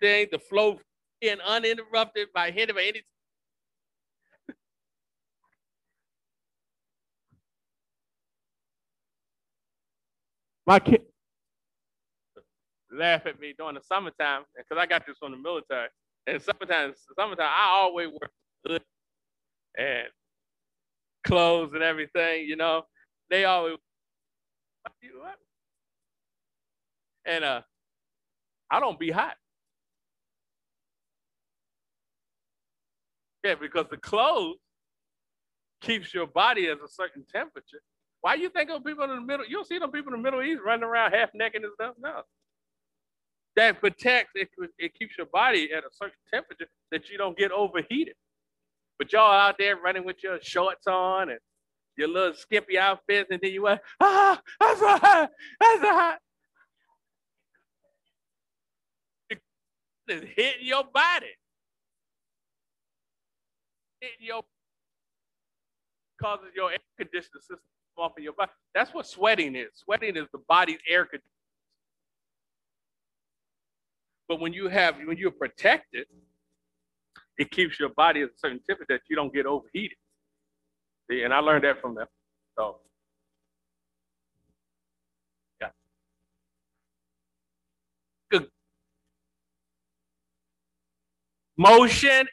Thing, the flow in uninterrupted by hitting by any my kid laugh at me during the summertime because I got this from the military. And summertime, summertime, I always wear hood and clothes and everything. You know, they always? And uh, I don't be hot. Yeah, because the clothes keeps your body at a certain temperature. Why you think of people in the middle? You don't see them people in the Middle East running around half naked and stuff. No, that protects it, it keeps your body at a certain temperature that you don't get overheated. But y'all out there running with your shorts on and your little skimpy outfits, and then you went, ah, that's so hot, that's so hot. It's hitting your body. Hitting your causes your air conditioning system to come off in your body. That's what sweating is. Sweating is the body's air conditioning. But when you have when you're protected, it keeps your body at a certain temperature that you don't get overheated. See, and I learned that from them. So yeah. Good. Motion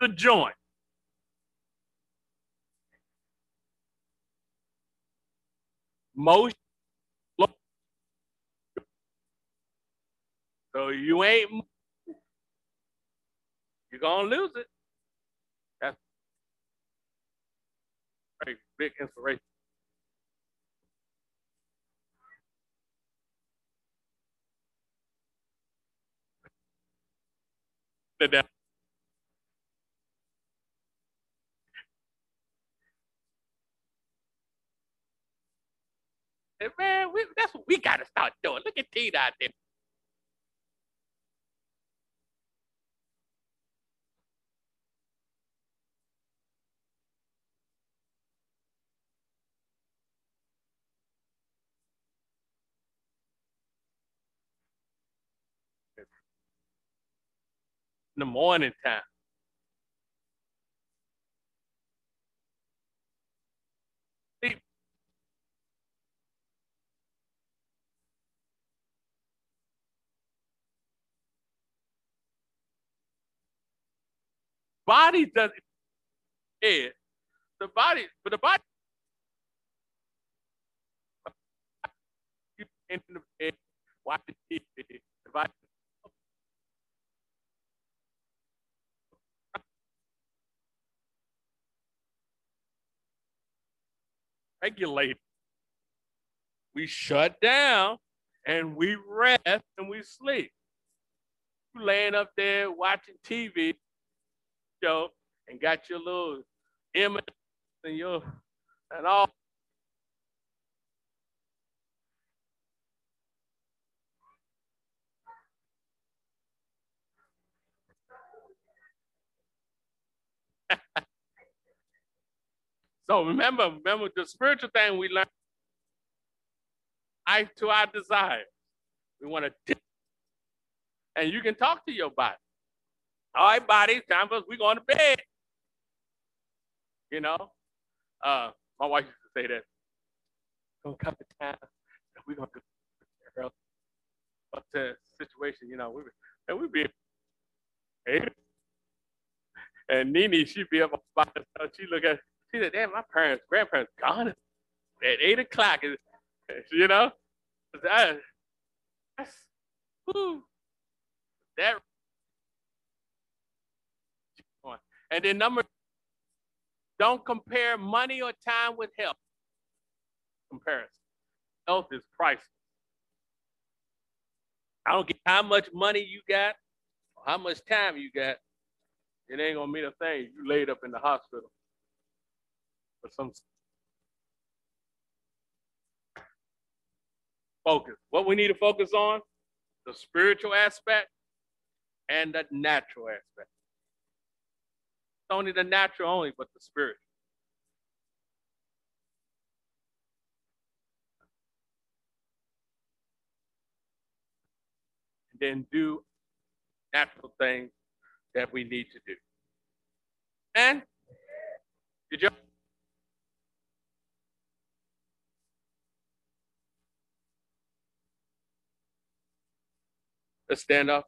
the joint. Motion So you ain't, you're to lose it. That's a big inspiration. Devil. Man, we, that's what we got to start doing. Look at Tina out there. The morning time. Body doesn't head. The body, but the body in the bed TV. The body regulate. We shut down and we rest and we sleep. You laying up there watching TV show and got your little image and your and all. So remember, remember the spiritual thing we learn life to our desire. We want to and you can talk to your body. All right, body, time for us, we going to bed. You know? Uh, my wife used to say that. Gonna come to town, we're gonna go early. But the situation, you know, we and we be hey. And Nene, she'd be up by herself. She look at she said, damn, my parents, grandparents gone at eight o'clock. You know? That, that's, that, And then number, don't compare money or time with health. Comparison. Health is priceless. I don't care how much money you got how much time you got. It ain't gonna mean a thing. You laid up in the hospital for some focus. What we need to focus on, the spiritual aspect and the natural aspect. Not only the natural only, but the spiritual. And then do natural things that we need to do. And did you Let's stand up.